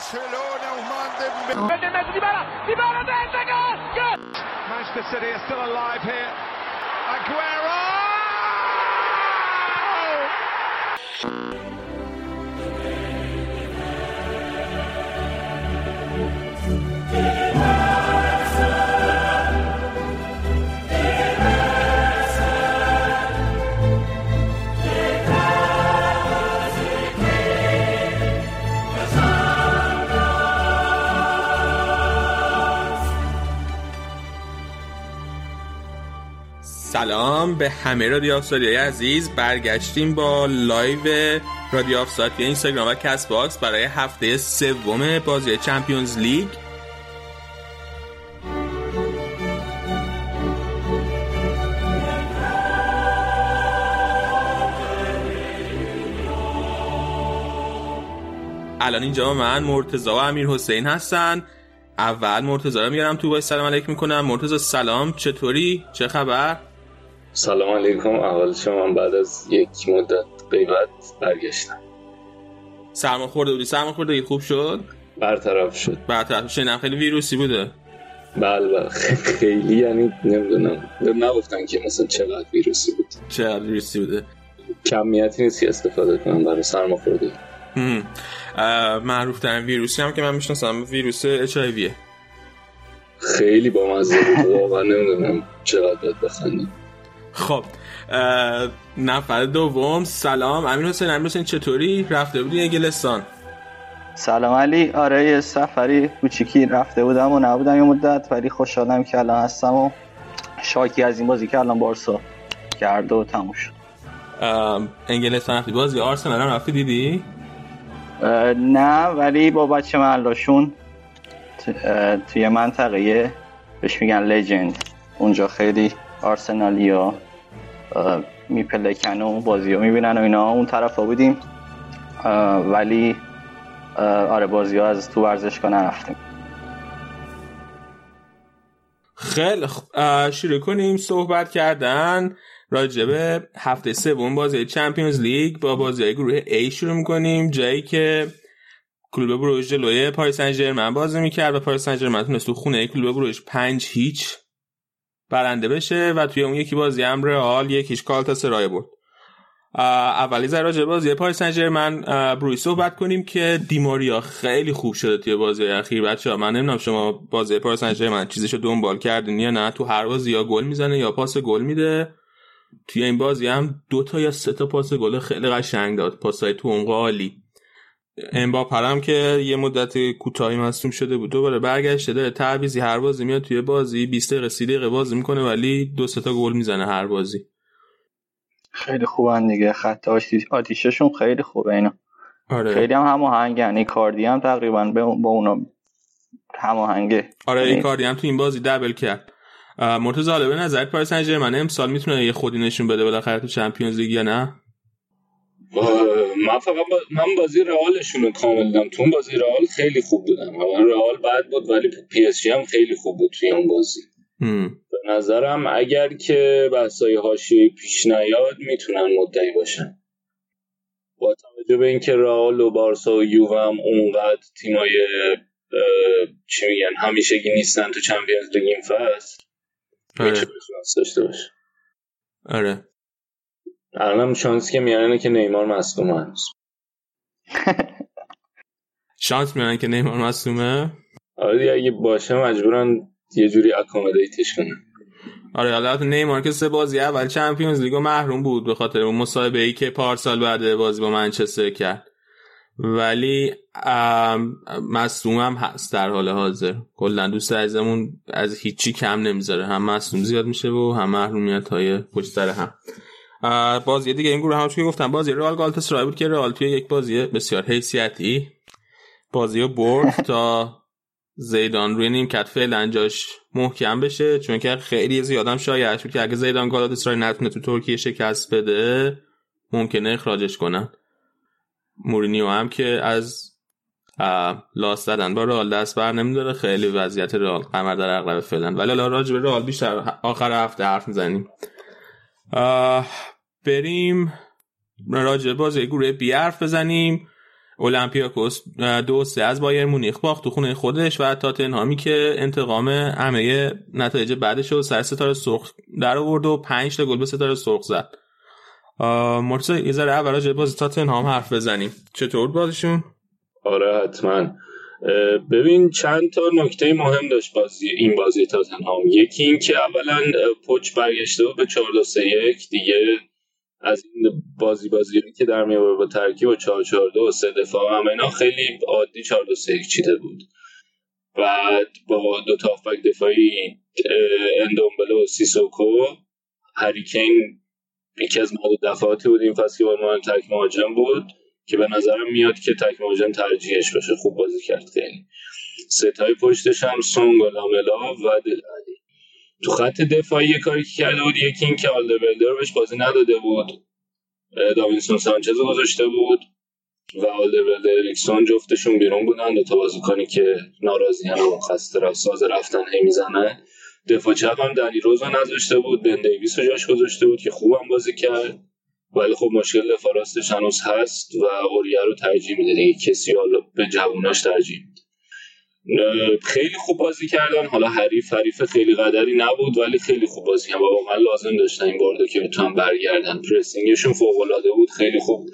Barcelona, Ousmane Dembele. Dybala, Dybala, there's goal! Good! Manchester City are still alive here. Aguero! سلام به همه رادیو آفسایدی عزیز. برگشتیم با live رادیو آفساید با اینستاگرام و کست باکس برای هفته سوم بازی چمپیونز لیگ. الان اینجا من مرتضی و امیر حسین هستن. اول مرتزا رو میارم تو باید سلام علیک می‌کنم. مرتزا سلام. چطوری؟ چه خبر؟ سلام علیکم. اول شما بعد از یک مدت غیبت برگشتم. سرما خورده بودی سرما خورده خوب شد؟ برطرف شد. برطرف. شنیدم خیلی ویروسی بوده. بله بله. خیلی یعنی نمی‌دونم. نگفتن که مثلا چقدر ویروسی بود. چقدر ویروسی بوده؟ کمیتی نیست که استفاده کنم برای سرما خورده معروف ترین ویروسی هم که من می‌شناسم ویروس اچ خیلی با مزه بود. واقعا نمی‌دونم چقدر باید بخندیم خب نفر دوم سلام. امین حسین امین حسین چطوری؟ رفته بودی انگلستان سلام علی. آره یه سفری کوچیکی رفته بودم و نبودم یه مدت ولی خوشحالم که الان هستم و شاکی از این بازی که الان بارسا کرده و تموم شد. انگلستان رفتی بازی؟ آرسنال هم رفتی دیدی؟ نه ولی با بچه محلاشون توی منطقه بهش میگن لجند اونجا خیلی آرسنالی ها میپلکن و بازی ها می‌بینن و اینا. اون طرف ها بودیم ولی آره بازی ها از تو ورزشگاه نرفتیم. خیلی شروع کنیم. صحبت کردن راجبه هفته سوم بازی چمپیونز لیگ. با بازی گروه A شروع می‌کنیم. جایی که کلوب بروژ جلوی پاریس سن ژرمن بازی می‌کرد و پاریس سن ژرمن تونست تو خونه کلوب بروژ 5 هیچ برنده بشه و توی اون یکی بازی هم رئال یک هیچ گالاتاسرای برد. اول یه ذره راجع بازی پاریس سن ژرمن بروژ صحبت کنیم که دی ماریا خیلی خوب شده توی بازی اخیر. بچه‌ها من نمی‌دونم شما بازی پاریس سن ژرمن چیزشو دنبال کردین یا نه. تو هر بازی یا گل می‌زنه یا پاس گل میده. توی این بازی هم دو تا یا سه تا پاس گل خیلی قشنگ داد. پاسای تو اون عالی امباپ هم که یه مدت کوتاهی مصدوم شده بود. دوباره برگشته داره تعویضی هر بازی میاد توی بازی. 20 دقیقه 30 دقیقه بازی می‌کنه ولی دو تا گل می‌زنه هر بازی. خیلی خوبن دیگه. خط آتیششون خیلی خوبه اینا. آره. خیلی هم هماهنگن. کاردی هم تقریبا با اونا هماهنگه. آره این کاردی هم تو این بازی دبل کرد. مرتضی به نظر پاریس سن ژرمن امسال می‌تونه یه خودی نشون بده بالاخره تو چمپیونز لیگ یا نه؟ من فقط با... من بازی رئالشون رو کامل دیدم. تو اون بازی رئال خیلی خوب بودن رئال بد بود ولی پی اس جی هم خیلی خوب بود توی اون بازی. به نظرم اگر که بحثای حاشیه پیش نیاد می‌تونن مدعی باشن. با توجه به اینکه رئال و بارسا و یووه هم اونقدر تیمای چی میگن همیشگی نیستن تو چمپیونز لیگ این فصل آره. داشته باشه آره. الانم شانسی که میانه که نیمار مصدوم هنوز. شانس میانه که نیمار مصدومه آره اگه باشه مجبورن یه جوری accommodate ش کنن. آره حالا نیمار که سه بازی اول چمپیونز لیگو محروم بود به خاطر اون مسابقه ای که پارسال بعد بازی با منچستر کرد. ولی مصدوم هم هست در حال حاضر. کلا دوست عزیزمون از هیچی کم نمی‌ذاره. هم مصدوم زیاد میشه و هم محرومیت های پشت سر هم. بازی دیگه این گروه هم که گفتم بازی رئال گالاتاسرای بود که رئال توی یک بازی بسیار حیثیتی بازی رو برد تا زیدان روی نیمکت فعلا جاش محکم بشه چون که خیلی زیادم شایعش بود که اگه زیدان گالاتاسرای نتونه تو ترکیه شکست بده ممکنه اخراجش کنن. مورینیو هم که از لاس زدن با رئال دست بر نمیداره. خیلی وضعیت رئال قمر در اغلب فعلا. ولی حالا راجع به رئال بیشتر آخر هفته حرف می‌زنیم. بریم. راجع بازی گروه بی حرف بزنیم. اولمپیاکوس دو سه از بایر مونیخ باخت تو خونه خودش و تاتنهامی که انتقام همه نتایج بعدش رو سر ستاره سرخ در آورد و 5 تا گل به ستاره سرخ زد. مرتضی یه ذره اول راجع بازی تاتنهام حرف بزنیم. چطور بازیشون؟ آره حتما. ببین چند تا نکته مهم داشت بازی این بازی تاتنهام. یکی این که اولا پچ برگشته بود به 4 2 3 1 دیگه از این بازی بازی که در میاره با ترکیب و 4 4 2 و سه دفاع هم اینا خیلی عادی 4 2 3 1 چیده بود. بعد با دو تا هافبک دفاعی اندومبله و سیسوکو هریکین یکی از معدود دفعاتی بود. این فصل که با تک مهاجم بود. که به نظرم میاد که تک مهاجم ترجیحش باشه خوب بازی کرد. خیلی. ستای پشتش هم سونگ و لاملا و دلالی تو خط دفاعی یه کاری که کرده بود یکی این که بهش بازی نداده بود. داوینسون سانچز گذاشته بود. و آلدربلدر اریکسون جفتشون بیرون بودن. دو تا بازیکنی که ناراضی هم خسته ساز رفتن هی می‌زنن دفاع چپ هم دنی روز نذاشته بود. بن دیویس رو جاش گذاشته بود که خوبم بازی کرد. ولی خب مشکل دفاع راستش هنوز هست و اوریه رو ترجیح میده دیگه. کسی حالا به جووناش ترجیح خیلی خوب بازی کردن. حالا حریف حریف خیلی قدری نبود ولی خیلی خوب بازی کردن. واقعا لازم داشتن این بارده که بتونن برگردن پرسینگشون فوق العاده بود. خیلی خوب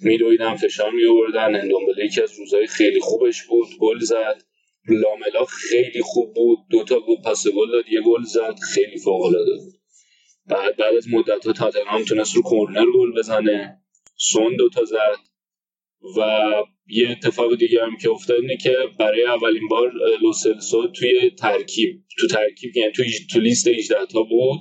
میدویدن فشار می آوردن اندومبله یکی از روزهای خیلی خوبش بود. گل زد. لاملا خیلی خوب بود. دوتا گل پاس گل داد. یه گل زد. خیلی فوق العاده بود. بعد بعد از مدت ها تاتنهام تونست رو کورنر گل بزنه. سون دوتا زد. و یه اتفاق دیگه هم که افتاد اینه که برای اولین بار لوسلسو توی ترکیب تو ترکیب یعنی تو, تو لیست 18 تا بود.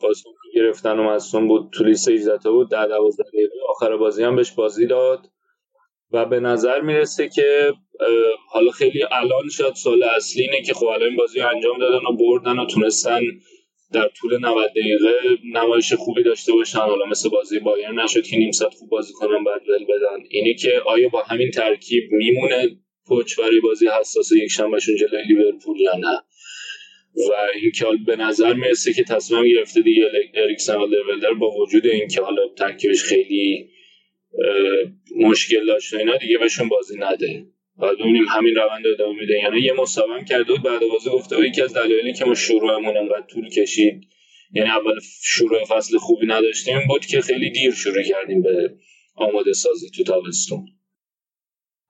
بازیکن گرفتن و مصوم بود تو لیست 18 تا بود. در 12 دقیقه آخر بازی هم بهش بازی داد. و به نظر می‌رسه که حالا خیلی الان شاید سال اصلی اینه که خب الان بازی انجام دادن و بردن و تونستن در طول 90 دقیقه نمایش خوبی داشته باشن. حالا مثل بازی بایر نشد که نیم ساعت خوب بازی کنن بعد ول بدن. اینی که آیا با همین ترکیب میمونه پوچ برای بازی حساس یک شنبهشون جلوی لیورپول یا نه؟ و اینکه به نظر می‌رسه که تصمیم گرفته دیگه اریکسن و با وجود اینکه حالا ترکیبش خیلی مشکل داشت اینا دیگه بهشون بازی نده. بعد ببینیم همین روند ادامه میده. یعنی یه مسابقه کرده بود بعد بازی گفته بود یکی از دلایلی که ما شروعمون انقدر طول کشید یعنی اول شروع فصل خوبی نداشتیم بود که خیلی دیر شروع کردیم به آماده سازی تو تابستون.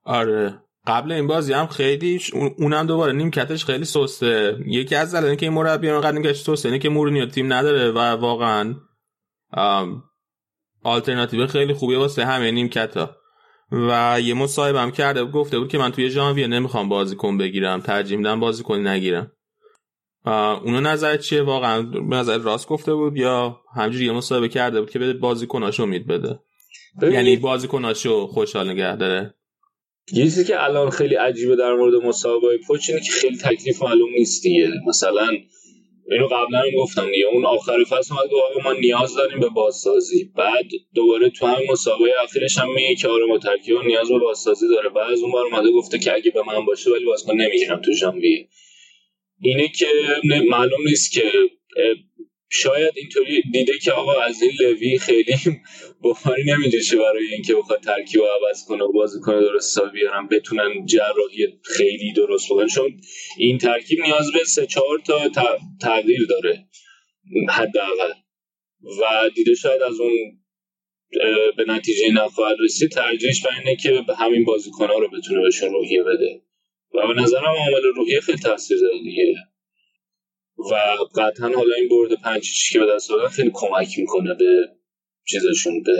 آره. قبل این بازی هم خیلی اونم دوباره نیمکتش خیلی سسته. یکی از دلایلی که این مربی انقدر نیمکتش سسته اینه که مورینیو تیم نداره و واقعا آلترناتیو خیلی خوبیه واسه همه نیمکتا و یه مصاحبه هم کرده بود گفته بود که من توی ژانویه نمی‌خوام بازیکن بگیرم ترجیح میدم بازیکن نگیرم. اونو نظر چیه؟ واقعا به نظر راست گفته بود یا همجوری یه مصاحبه کرده بود که به بازیکناش امید بده؟ یعنی بازیکناشو خوشحال نگه داره. یه چیزی که الان خیلی عجیبه در مورد مسابقه پوچ اینه که خیلی تکلیف معلوم نیست دیگه. مثلا اینو قبلا هم گفتم دیگه. اون آخر فصل اومد گفت ما نیاز داریم به بازسازی. بعد دوباره تو همین مسابقه اخیرش هم میگه که آره ما ترکیب نیاز به بازسازی داره. بعد از اون بار اومده گفته که اگه به من باشه ولی بازیکن نمی‌گیرم تو ژانویه. اینه که معلوم نیست که شاید اینطوری دیده که آقا از این لوی خیلی بخاری نمیجشه برای اینکه بخواد ترکیب عوض کنه و بازی کنه درست بیارن بتونن جراحی خیلی درست بکنن. چون این ترکیب نیاز به سه چهار تا تغییر داره حداقل. و دیده شاید از اون به نتیجه نخواهد رسید. ترجیحش بر اینه که همین بازیکنها رو بتونه بهشون روحیه بده. و به نظرم عامل روحیه خیلی تاثیر داره دیگه. و قطعا حالا این برد پنج که به دست آوردن خیلی کمک می‌کنه به چیزشون به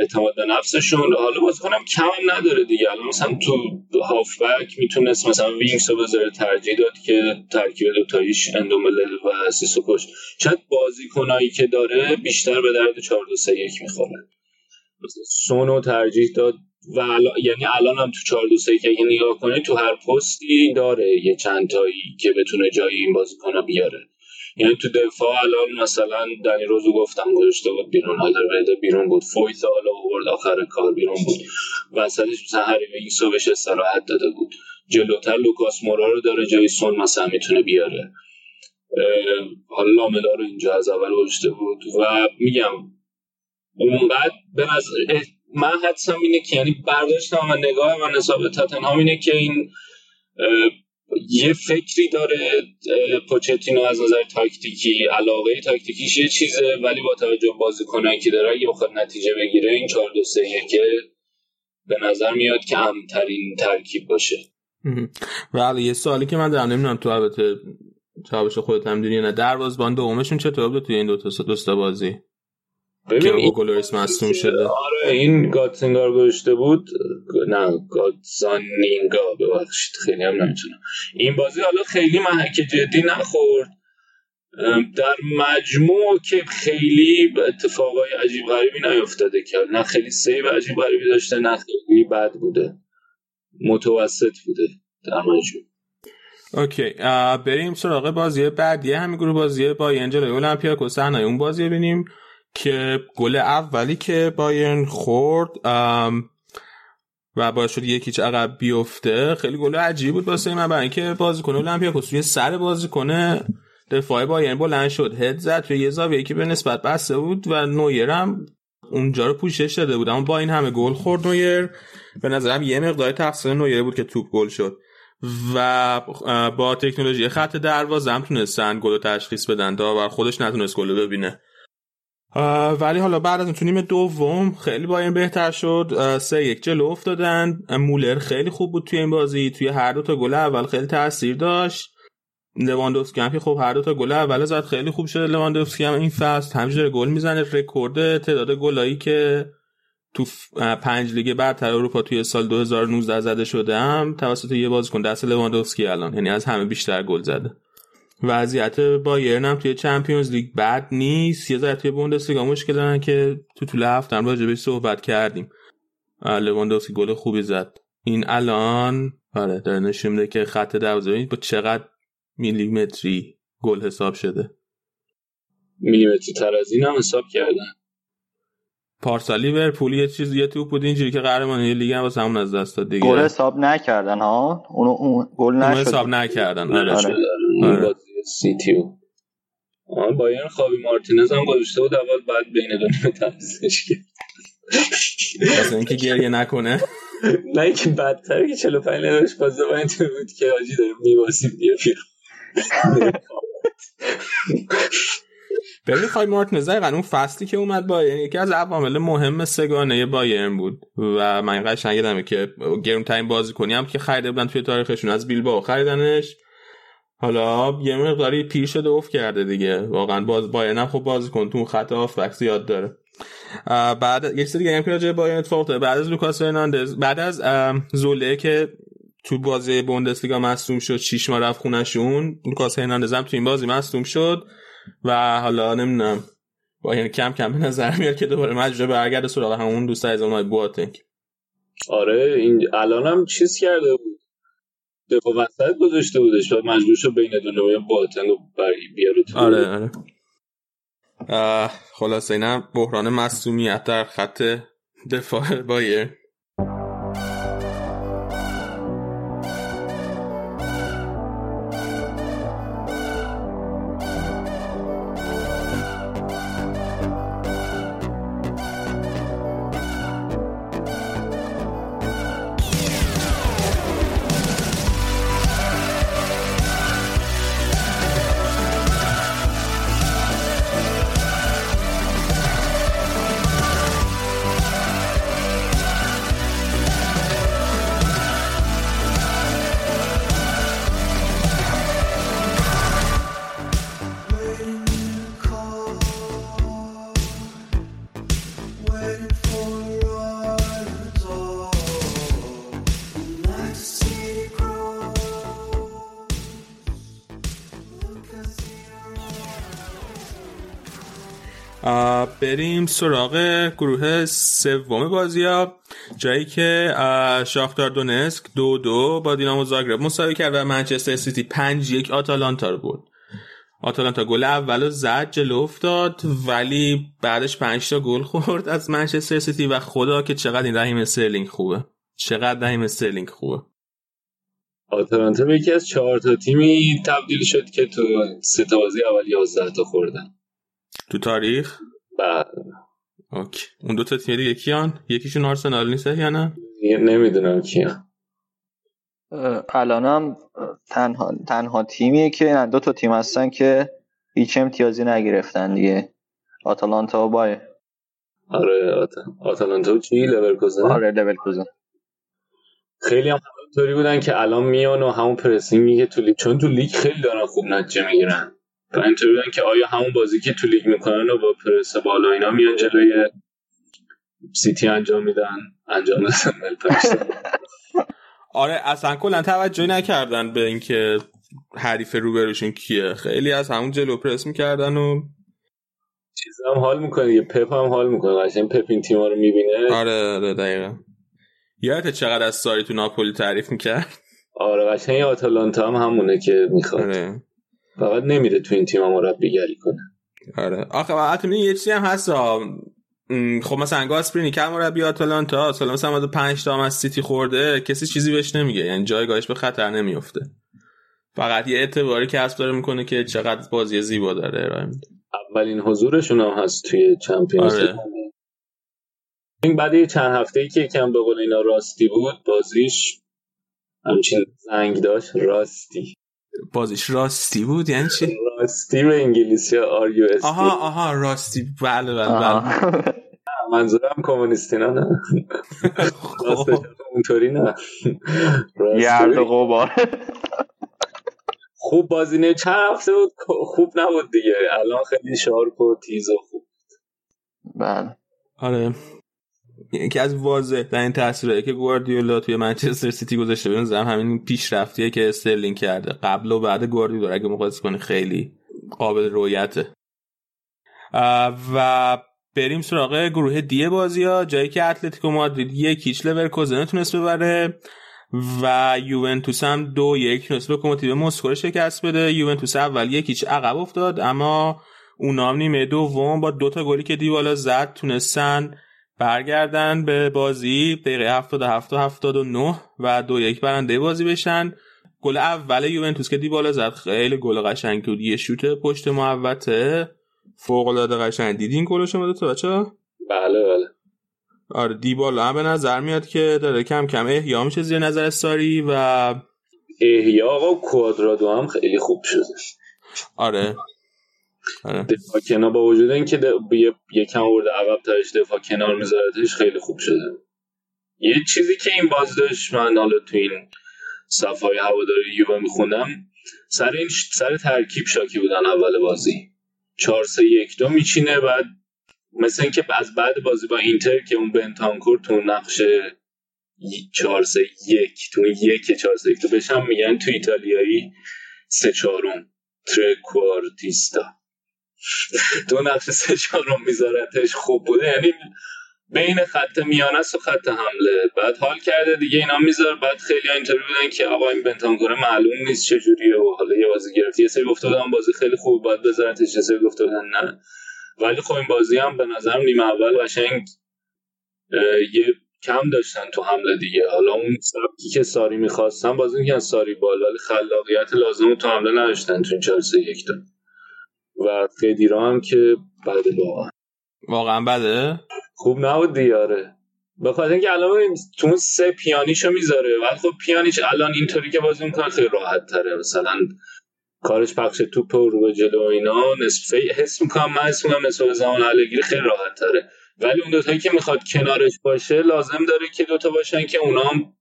اعتماد به نفسشون. حالا باز کنم کم هم نداره دیگه. الان مثلا تو هافبک می‌تونست مثلا وینگس رو بذاره ترجیح داد که ترکیب دوتاییش اندوملل و سیسوکوش. شاید بازیکنایی که داره بیشتر به درد 4 2 3 1 می‌خوره. سونو ترجیح داد و یعنی الان هم تو 4 2 3 که اگه نگاه کنه تو هر پستی داره یه چند تایی که بتونه جای این بازیکن بیاره. یعنی تو دفاع الان مثلا دنی روزو گفتم گذاشته بود بیرون حالا بیرون بود. فویت حالا آورد آخر کار بیرون بود. وسطش مثلا هری وینگسو بهش استراحت داده بود. جلوتر لوکاس مورا رو داره جای سون مثلا می‌تونه بیاره. حالا لاملا رو اینجا از اول گذاشته بود. و میگم اونقدر به من حدسم اینه که یعنی برداشتم و نگاه من به تاتنهام اینه که این یه فکری داره پوچتینو از نظر تاکتیکی علاقه تاکتیکیش یه چیزه ولی با توجه بازیکنایی که داره اگه بخواد نتیجه بگیره این 4 2 3 که به نظر میاد که امترین ترکیب باشه. ولی یه سوالی که من دارم نمی‌دونم تو البته جوابش خودت هم دونی نه. دروازه‌بان دومشون چطور بود توی این دو تا بازی؟ که اوگولوریس مصدوم شده. آره این گاتسنگار گذاشته بود. نه گاتزانینگا ببخشید. خیلی هم نمی‌تونم. این بازی حالا خیلی محک جدی نخورد. در مجموع که خیلی اتفاقای عجیب غریبی نیفتاده که نه خیلی save عجیب غریبی داشته نه خیلی بد بوده. متوسط بوده در مجموع. okay بریم سراغ بازی بعدی. همین گروه بازی بایرن جلو المپیاکوس اون بازی ببینیم. که گل اولی که بایرن خورد و باعث شد یکیچ عقب بیفته خیلی گل عجیب بود واسه من برای اینکه بازیکن اولمپیاکوس روی سر بازیکن دفاع بایرن بلند شد هد زد توی یه زاویه که به نسبت بسته بود و نویرم اونجا رو پوشش داده بود اما با این همه گل خورد نویر. به نظرم یه مقدار تقصیر نویر بود که توپ گل شد. و با تکنولوژی خط دروازه هم تونستن گل تشخیص بدن داور خودش نتونست گل ببینه. ولی حالا بعد از اون تو دوم خیلی بایرن بهتر شد. سه یک جلو افتادن. مولر خیلی خوب بود توی این بازی. توی هر دو تا گل اول خیلی تاثیر داشت. لواندوفسکی هم که خب هر دو تا گل اول زد خیلی خوب شده لواندوفسکی هم این فصل همینجوری گل می‌زنه. رکورد تعداد گلایی که تو پنج لیگ برتر اروپا توی سال 2019 زده شده هم توسط یه بازیکن دست لواندوفسکی الان. یعنی از همه بیشتر گل زده. وضعیت بایرن هم توی چمپیونز لیگ بد نیست. یه ذره توی بوندسلیگا مشکل دارن که تو طول هفته هم راجع صحبت کردیم. لواندوفسکی گل خوبی زد. این الان آره داره نشون میده که خط دروازه با چقدر میلیمتری گل حساب شده. میلیمتری تر از این هم حساب کردن. پارسال لیورپول یه چیز یه توپ بود اینجوری که قهرمانی لیگ هم واسه همون از دست داد دیگه. گل حساب نکردن ها؟ اون گل نشد. حساب نکردن آره. آره. آره. سیتیو آن بایرن خابی مارتینز هم گذاشته بود اول بعد بین دو نیمه تعویضش کرد. واسه اینکه گریه نکنه. نه اینکه بدتر که 45 دقیقه بازی با این بود که آجی داریم میواسیم بیا ببین خواهی مارتینز دقیقا اون فصلی که اومد با یکی از عوامل مهم سگانه بایرن بود. و من قشنگ دیدم که ترین بازی کنی هم که خریده بودن توی تاریخشون از بیلبائو خریدنش. حالا یه مقداری پیر شده افت کرده دیگه. واقعا باز بایرن هم خب بازیکن تو خط هاف زیاد داره. بعد یه چیز دیگه هم که راجع بایرن اتفاق بعد از لوکاس فرناندز بعد از زوله که تو بازی بوندسلیگا مصدوم شد 6 ماه رفت خونشون لوکاس هرناندز هم تو این بازی مصدوم شد و حالا نمی‌دونم. با یعنی کم کم به نظر میاد که دوباره مجبور برگرده سراغ همون دوست عزیزمون آقای بواتنگ. آره این الان هم چیز کرده بود. دفاع وسط گذاشته بودش و مجبور شد بین دو نمایه بواتنگ رو بیاره تو آره آره. خلاصه اینم بحران مصومیت در خط دفاع بایر. بریم سراغ گروه سوم بازی ها جایی که شاختار دونسک دو دو با دینامو زاگرب مساوی کرد و منچستر سیتی پنج یک آتالانتا رو برد آتالانتا گل اول زد جلو افتاد ولی بعدش پنج تا گل خورد از منچستر سیتی و خدا که چقدر این رحیم استرلینگ خوبه. چقدر رحیم استرلینگ خوبه. آتالانتا به یکی از چهار تا تیمی تبدیل شد که تو سه تا بازی اول 11 تا خوردن. تو تاریخ؟ بعد اوکی. اون دو تا تیم دیگه کیان؟ یکیشون آرسنال نیست یا نه؟ نمی‌دونم کیان. الانم تنها تنها تیمیه که دو تا تیم هستن که هیچ امتیازی نگرفتن دیگه. آتالانتا و بای آره آت... آتالانتا و چی؟ لورکوزن؟ آره لورکوزن. خیلی هم طوری بودن که الان میان و همون pressing ی که تو لیگ چون تو لیگ خیلی دارن خوب نتیجه می‌گیرن. اینطوری بودن که آیا همون بازی که تو لیگ می‌کنن و با پرس بالا اینا میان جلوی سیتی انجام میدن؟ انجام دادن آره اصلا کلا توجه نکردن به اینکه حریف روبروشون کیه. خیلی از همون جلو پرس می‌کردن و چیز هم حال می‌کنه. یه پپ هم حال می‌کنه. قشنگ پپ این تیما رو می‌بینه. آره آره دقیقا. یادت چقدر از ساری تو ناپولی تعریف می‌کرد؟ آره قشنگ آتالانتا هم همونه که می‌خواد. آره. فقط نمیره تو این تیم مربیگری کنه. آره. آخه واقعا یه چیزی هم هست خب مثلا گاسپرینی که مربی آتالانتا سال مثلا 5 تا از سیتی خورده کسی چیزی بهش نمیگه. یعنی جایگاهش به خطر نمیفته فقط یه اعتباری کسب داره می‌کنه که چقدر بازی زیبا داره ارائه میده. اولین حضورشون هم هست توی چمپیونز آره. این بعد چند هفته ای که کم به قول اینا راستی بود بازیش همچین زنگ داشت راستی. بازیش راستی بود یعنی چی؟ راستی به انگلیسی آر یو اس آها آها راستی. بله بله بله. منظورم کمونیستینا نه راستش اونطوری نه. گرد و خوب بازی نه چند هفته بود؟ خوب نبود دیگه. الان خیلی sharp و تیز و خوب بله. آره. یکی از واضح‌ترین تاثیرایی که گواردیولا توی منچستر سیتی گذاشته به نظرم همین پیشرفتیه که استرلینگ کرده. قبل و بعد گواردیولا اگه مقایسه کنی خیلی قابل رویته و بریم سراغ گروه دی بازی ها جایی که اتلتیکو مادرید یک هیچ لورکوزن تونست ببره و یوونتوس هم دو یک تونست لوکوموتیو مسکو شکست بده. یوونتوس اول یک هیچ عقب افتاد اما اونا هم نیمه دوم با دو تا گلی که دیبالا زد تونستن برگردن به بازی دقیقه 77 و 79 و دو یک برنده بازی بشن. گل اول یوونتوس که دیبالا زد خیلی گل قشنگ بود. یه شوت پشت محوطه. فوق العاده قشنگ. دیدین گل شما دو تا بچه بله بله. آره دیبالا هم به نظر میاد که داره کم کم احیا میشه زیر نظر ساری و احیا آقا کوادرادو هم خیلی خوب شده. آره. دفاع کنار با وجود اینکه یکم ورده عقب ترش دفاع کنار میذارتش خیلی خوب شده. یه چیزی که این باز داشت من حالا تو این صفحه هواداری یووه میخوندم سر این سر ترکیب شاکی بودن اول بازی. 4 3 1 2 میچینه بعد مثل اینکه از بعد بازی با اینتر که اون بنتانکور تو نقش 4 3 1 تو یک 4 3 1 2 بشم میگن تو ایتالیایی سه چهارم ترکوارتیستا دو نقش سه چهارم میذارتش خوب بوده. یعنی بین خط میانه و خط حمله. بعد حال کرده دیگه اینا میذار. بعد خیلی اینطوری بودن که آقا این بنتانکور معلوم نیست چجوریه و حالا یه بازی گرفت. یه سری گفته بودن بازی خیلی خوب باید بذارتش. یه سری گفته بودن نه. ولی خب این بازی هم به نظرم نیمه اول قشنگ یه کم داشتن تو حمله دیگه. حالا اون سبکی که ساری می‌خواستن بازی می‌کنن ساری بال ولی خلاقیت لازم تو حمله نداشتن تو این 4 3 1 و خدیرا هم که بده واقعا واقعا بده؟ خوب نبود دیاره بخاطر اینکه الان تو اون سه پیانیشو می‌ذاره. ولی خب پیانیش الان اینطوری که بازی می‌کنه خیلی راحت تره. مثلا کارش پخش توپ و رو به جلو اینا نصف حس می‌کنم من حس می‌کنم نصف زمان الگری خیلی راحت تره. ولی اون دوتایی که می‌خواد کنارش باشه لازم داره که دوتا باشن که اونا هم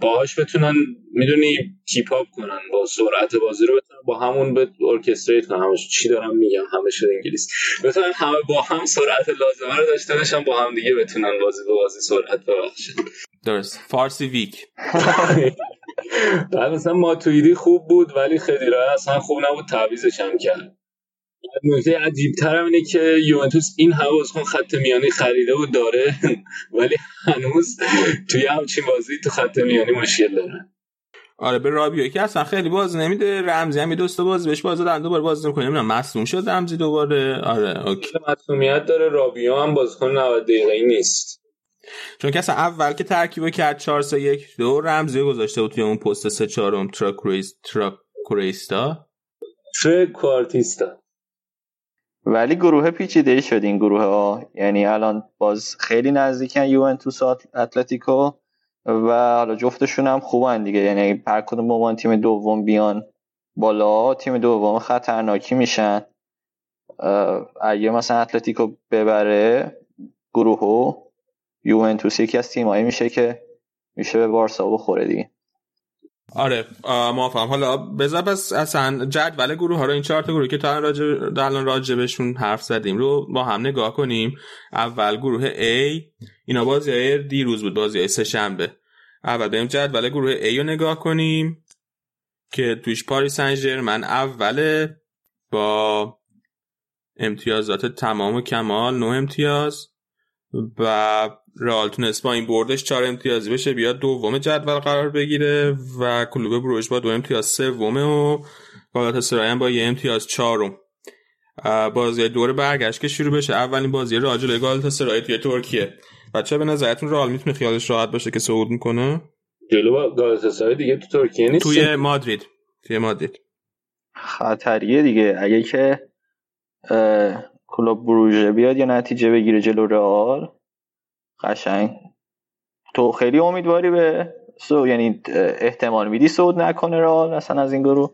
باهاش بتونن می‌دونی keep up کنن با سرعت بازی رو بتونن با همون به orchestrate کنن. همش چی دارم میگم؟ همه شده انگلیس. بتونن همه با هم سرعت لازمه رو داشته باشن با هم دیگه بتونن بازی به بازی سرعت ببخشن. درست. فارسی ویک. بعد مثلا ماتویدی خوب بود ولی خدیرا اصلا خوب نبود تعویزش هم کرد. نکته عجیب ترم اینه که یوونتوس این بازیکن خط میانی خریده و داره ولی هنوز توی همچین بازی تو خط میانی مشکل داره. آره به رابیو که اصلا خیلی بازی نمیده. رمزی هم دوست باز بهش باز دادن دوباره باز نمی‌کنه. نمی‌دونم مصدوم شد رمزی دوباره؟ آره اوکی. مصدومیت داره. رابیو هم بازیکن 90 دقیقه‌ای نیست. چون که اصلا اول که ترکیب کرد 4 3 1 2 رمزی گذاشته بود توی اون پست 3 4 تراک ریس تراک کوریستا ترک کوارتیستا. ولی گروه پیچیده شد این گروه ها. یعنی الان باز خیلی نزدیکن یوونتوس و اتلتیکو و حالا جفتشون هم خوبن دیگه. یعنی هر کدوم تیم دوم بیان بالا تیم دوم خطرناکی میشن. اگه مثلا اتلتیکو ببره گروهو یوونتوس یکی از تیمایی میشه که میشه به بارسا بخوره دیگه. آره موافقم. حالا بذار پس اصلا جدول گروه ها رو این چهار تا گروه که تا الان الان راجبشون حرف زدیم رو با هم نگاه کنیم. اول گروه A اینا بازی دیروز بود بازی سه شنبه. اول بریم جدول گروه A رو نگاه کنیم که تویش پاریس سن ژرمن اوله با امتیازات تمام و کمال نه امتیاز. و رئال تونست با این بردش چهار امتیازی بشه بیاد دوم جدول قرار بگیره و کلوب بروژ با دو امتیاز سومه و گالاتاسرای هم با یه امتیاز چهارم. بازی دور برگشت که شروع بشه. اولین بازی راجل گالاتاسرای توی ترکیه. بچه به نظرتون رئال می‌تونه خیالش راحت باشه که صعود می‌کنه؟ جلو گالاتاسرای دیگه تو ترکیه نیست؟ توی مادرید. توی مادرید. خطریه دیگه. اگه که کلوب بروژه بیاد یا نتیجه بگیره جلو رئال؟ قشنگ. تو خیلی امیدواری به سو یعنی احتمال میدی سود نکنه رئال اصلا از این گروه؟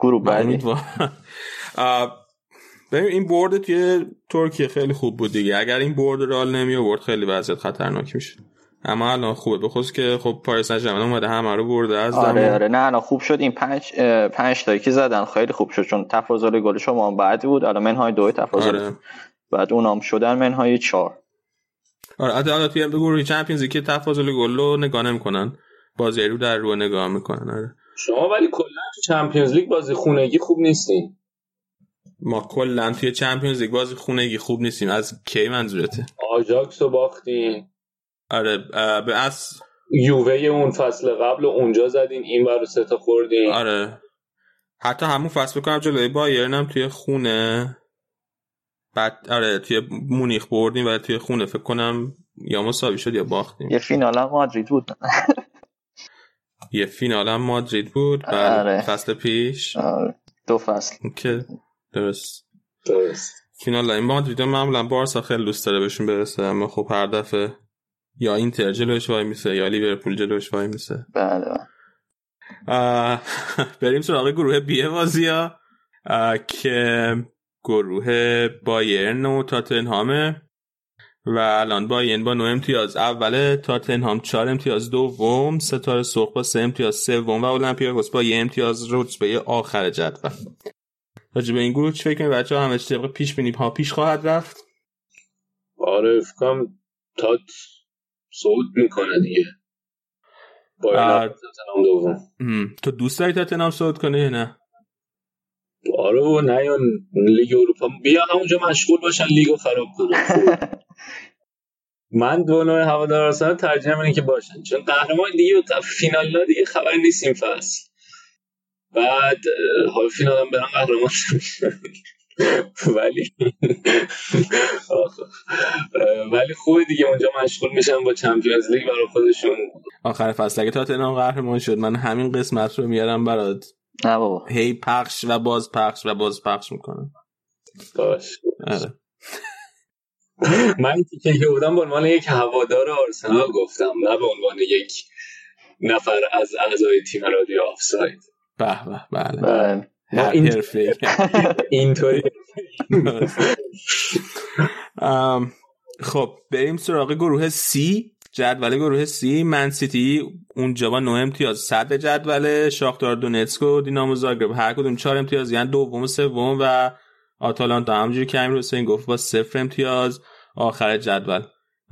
گروه بعدی. ببین این برد توی ترکیه خیلی خوب بود دیگه. اگر این برد رئال نمی آورد خیلی وضعیت خطرناک میشه اما الان خوبه. بخصوص که خب پاریس سن اومده همه رو برده از آره آره. نه نه خوب شد. این پنج پنج تایی که زدن خیلی خوب شد چون تفاضل گل شما هم بد بود. الان منهای دو تفاضل آره. بعد اونام شدن منهای چهار. آره حتی توی گروه Champions که تفاضل گل رو نگاه نمی‌کنن. بازی رو در رو نگاه می‌کنن آره. شما ولی کلا تو Champions League بازی خونگی خوب نیستین. ما کلا توی Champions League بازی خونگی خوب نیستیم. از کی منظورته؟ آژاکس رو باختین. آره به از یووه اون فصل قبل اونجا زدین این برای سه تا خوردین. آره. حتی همون فصل بکنم جلوی بایرن هم توی خونه بعد آره توی مونیخ بردیم و توی خونه فکر کنم یا مساوی شد یا باختیم. یه فینال هم مادرید بود. یه فینال هم مادرید بود. بعد آره. فصل پیش. آره. دو فصل. که درست. درست. فینال این مادرید معمولا بارسا خیلی دوست داره بهشون برسه اما خب هر دفعه یا اینتر جلوش وای میسه یا لیورپول جلوش وای میسه. بله. بریم سراغ گروه بی بازیا که گروه بایرن و تاتنهامه و الان بایرن با 9 امتیاز اول تاتنهام 4 امتیاز دوم ستاره سرخ با 3 امتیاز سوم و اولمپیاکوس با 1 امتیاز رتبه آخر جدول. راجع به این گروه چه فکر بچه ها همه طبق پیش بینیم ها پیش خواهد رفت. آره فکرم تات صعود می‌کنه دیگه. با دوم. تو دوست داری تاتنهام صعود کنه یا نه؟ آره و نه یا لیگ اروپا. بیا همونجا مشغول باشن لیگو خراب کنن. من دو نوع هوادار آرسنال ترجیح اینه که باشن. چون قهرمان دیگه و فینال دیگه خبری نیستیم فصل. بعد حال فینال هم برن قهرمان. ولی ولی خوبه دیگه اونجا مشغول میشن با چمپیونز لیگ برای خودشون. آخر فصل اگه تاتنهام قهرمان شد من همین قسمت رو میارم برات. نه بابا. هی پخش و باز پخش و باز پخش می‌کنم. باش. آره. من تیکه که بودم به عنوان یک هوادار آرسنال گفتم نه به عنوان یک نفر از اعضای تیم رادیو آفساید. به به بله, بله. اینطوری. خب بریم سراغ گروه سی جدول گروه سی من سیتی اونجا با 9 امتیاز صد جدول شاختار دونتسک و دینامو زاگرب هر کدوم 4 امتیاز یعنی دوم و سوم و آتالانتا. همونجوری که امیر حسین گفت با صفر امتیاز. آخر جدول.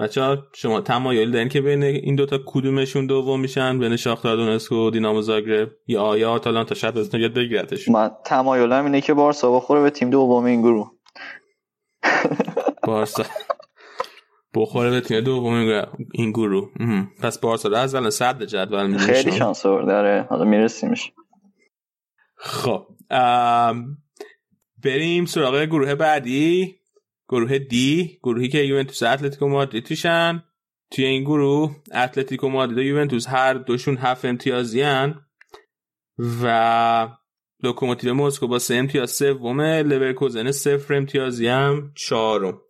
بچه شما تمایل دارین که بین این دوتا کدومشون دوم میشن؟ بین شاختار دونسک و دینامو زاگرب یا آیا آتالانتا شاید بزنه یاد بگیرتش. من تمایلم اینه که بارسا بخوره به تیم دوم این گروه. بارسا. بخوره به تیم دوم این گروه. پس بارسا از الان صد جدول میشه خیلی شانس داره حالا میرسیمش. خب بریم سراغ گروه بعدی. گروه دی گروهی که یوونتوس اتلتیکو مادرید توشن توی این گروه اتلتیکو مادرید و یوونتوس هر دوشون هفت امتیازی هن و لوکوموتیو مسکو با سه امتیاز سومه لورکوزن صفر امتیازی هم چهارم.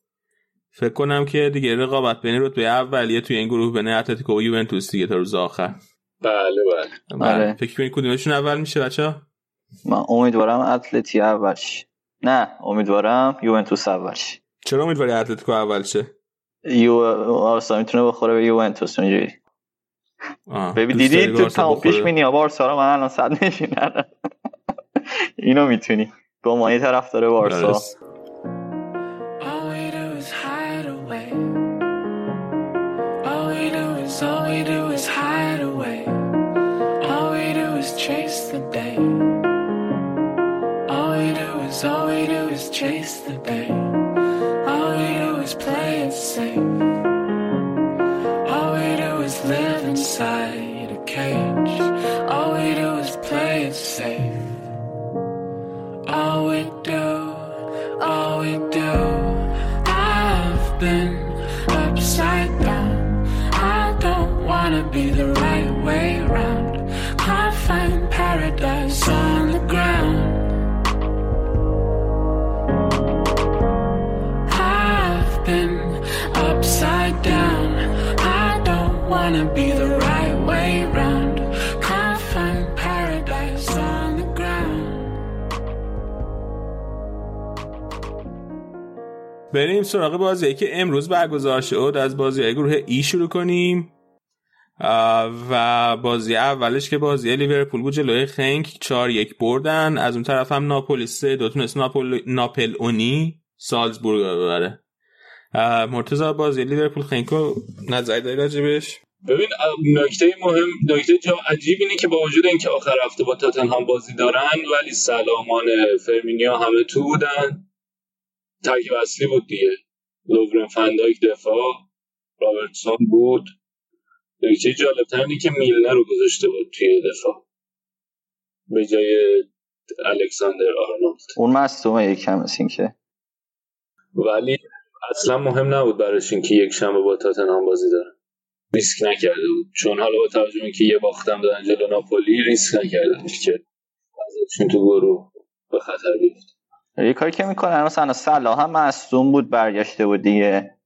فکر کنم که دیگه رقابت بین رتبه اولیه توی این گروه بین اتلتیکو و یوونتوس دیگه تا روز آخر. بله بله. بله. فکر کنید کدومشون اول میشه بچه من امیدوارم اتلتی اولش. نه امیدوارم یوونتوس اولش. چرا امیدواری اتلتیکو اول شه؟ بارسا می‌تونه بخوره به یوونتوس اونجوری. ببین دیدی تو تمام بخوره؟ پیش بینی بارسا رو من الان صد نشینم اینو می‌تونی. ما طرف داره بارسا. درست. All we same. بریم سراغ بازی که امروز برگزار شد. از بازی گروه ای شروع کنیم. و بازی اولش که بازی لیورپول بود جلوی خنک 4 یک بردن. از اون طرف هم ناپولی سه دو تونست ناپول ناپل اونی سالزبورگ ببره. مرتضی بازی لیورپول خنکو نظری داری راجبش؟ ببین نکته مهم نکته جا عجیب اینه که با وجود اینکه آخر هفته با تاتنهام بازی دارن ولی سلامان فرمینیا همه تو بودن. ترکیب اصلی بود دیگه. لوورن فندایک دفاع رابرتسون بود. نکته جالبتر اینه که میلنر رو گذاشته بود توی دفاع. به جای الکساندر آرنولد. اون مصدومه یکم این که ولی اصلا مهم نبود براش اینکه یک شنبه با تاتنهام بازی دارن ریسک نکرده بود. چون حالا با توجه اینکه یه باختم دادن جلو ناپولی ریسک نکرده بود که ازشون تو گروه به خطر بیفت یه کاری که می‌کنن مثلا صلاح هم مصدوم بود برگشته بود دیگه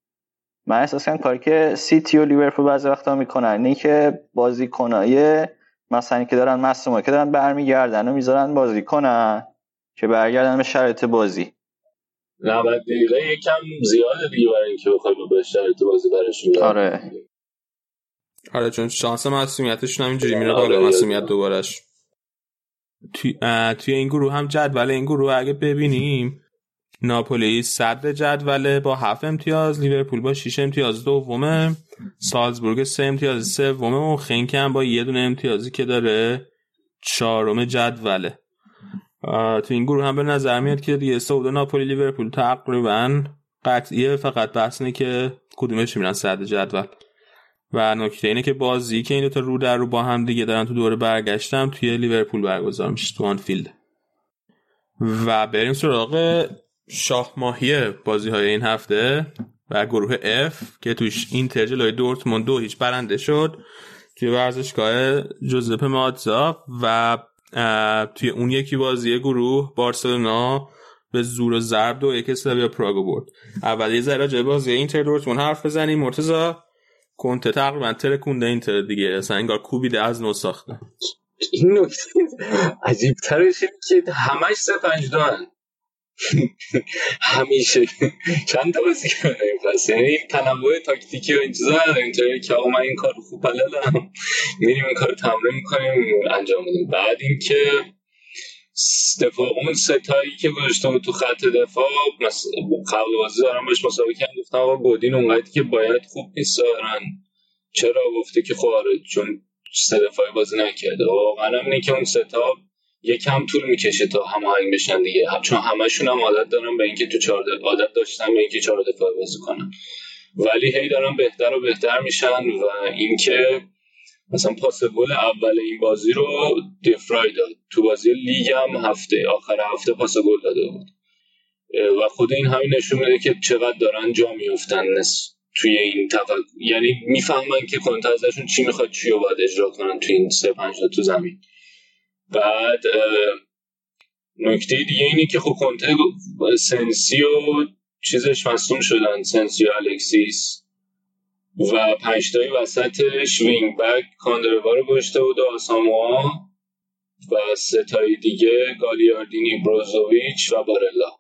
من احساس کنم کاری که سیتی و لیورپول بعضی وقتا می‌کنن اینه که بازیکنای مثلا که دارن مصدومه که دارن برمیگردن و می‌ذارن بازی کنن که برگردن به شرایط بازی 90 دقیقه یکم زیاده دیگه برای اینکه بخوای به شرایط بازی براشون داد. آره آره چون شانس معصومیتشون هم اینجوری میره آره، بالا آره. معصومیت دوبارش توی, توی این گروه هم جدول این گروه اگه ببینیم ناپولی صدر جدوله با هفت امتیاز لیورپول با 6 امتیاز دومه سالزبورگ سه امتیاز سومه و خنک هم با یه دونه امتیازی که داره چهارم جدوله. تو این گروه هم به نظر میاد که دیگه سعود ناپولی لیورپول تقریبا قطعیه فقط بحث اینه که کدومش میرن صدر جدول. و نکته اینه که بازی که این دوتا رو در رو با هم دیگه دارن تو دوره برگشتم توی لیورپول برگزار میشه تو آنفیلد. و بریم سراغ شاه ماهی بازی های این هفته و گروه F که توش اینتر جلوی دورتموند دو هیچ برنده شد توی ورزشگاه جوزپ ماتزا و توی اون یکی بازی گروه بارسلونا به زور و ضرب دو یک اسلاویا پراگو برد. اول یه ذره بازی اینتر دورتموند حرف بزنیم مرتضی. کنته تقریبا ترکونده اینتر دیگه. اصلا انگار کوبیده از نو ساخته. این نکته عجیب ترش که همش سه. همیشه. چند تا بازی این فصل یعنی این تنوع تاکتیکی و این چیزا که آقا من این کار خوب بلدم. میریم این کار تمرین می‌کنیم انجام میدیم. بعد اینکه دفاع اون ستایی که گذاشته تو خط دفاع قبل بازی دارم بهش مسابقه کردم گفتم آقا گودین اونقدر که باید خوب نیست چرا گفته که خب آره چون سه دفاعی بازی نکرده. واقعا اینه که اون ستا یکم طول می‌کشه تا هماهنگ بشن دیگه. چون همشون هم عادت دارن به اینکه تو چهار عادت داشتن به اینکه چهار دفاعی بازی کنن. ولی هی دارن بهتر و بهتر میشن و اینکه مثلا پاس گل اول این بازی رو دفرای داد. تو بازی لیگ هم هفته آخر هفته پاس گل داده بود. و خود این همین نشون میده که چقدر دارن جا میفتن توی این تفکر یعنی می‌فهمن که کنته ازشون چی می‌خواد چی رو باید اجرا کنن توی این سه پنج تو زمین. بعد نکته دیگه اینه که خب کنته سنسی و چیزش مصدوم شدن. سنسی و الکسیس. و پنجتایی وسطش wing back کاندروا رو گذاشته بود آساموا و ستایی دیگه گالیاردینی بروزوویچ و بارلا.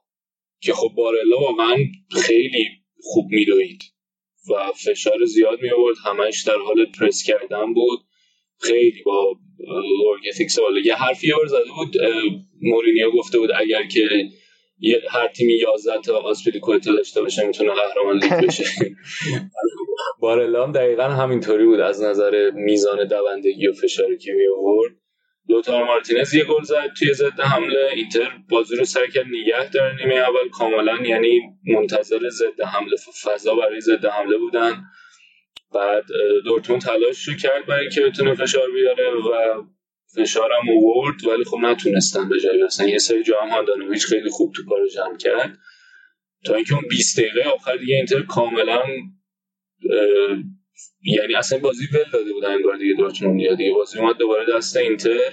که خب بارلا واقعا خیلی خوب میدوید و فشار زیاد می آورد همش در حال پرس کردن بود. خیلی با work ethic بالا یه حرفی یه زده بود مورینیو گفته بود اگر که هر تیمی 11 تا آسپلیکوتا داشته باشه می‌تونه قهرمان لیگ بشه. بارلا هم دقیقا همینطوری بود. از نظر میزان دوندگی و فشاری که می آورد لوتار مارتینز یه گل زد توی ضد حمله. اینتر بازی رو سر کرد نگه داره نیمه اول. کاملا یعنی منتظر ضد حمله فضا برای ضد حمله بودن. بعد دورتموند تلاش رو کرد برای اینکه بتونه فشار بیاره و فشارم اوورد ولی خب نتونستن به جای برسن. یه سری جا هم هاندانویچ خیلی خوب توپارو جمع کرد. تا اینکه اون 20 دقیقه آخر دیگه اینتر کاملا یعنی اصلا بازی ول داده بودن انگار دیگه دورتموند دیگه بازی اومد دوباره دست اینتر.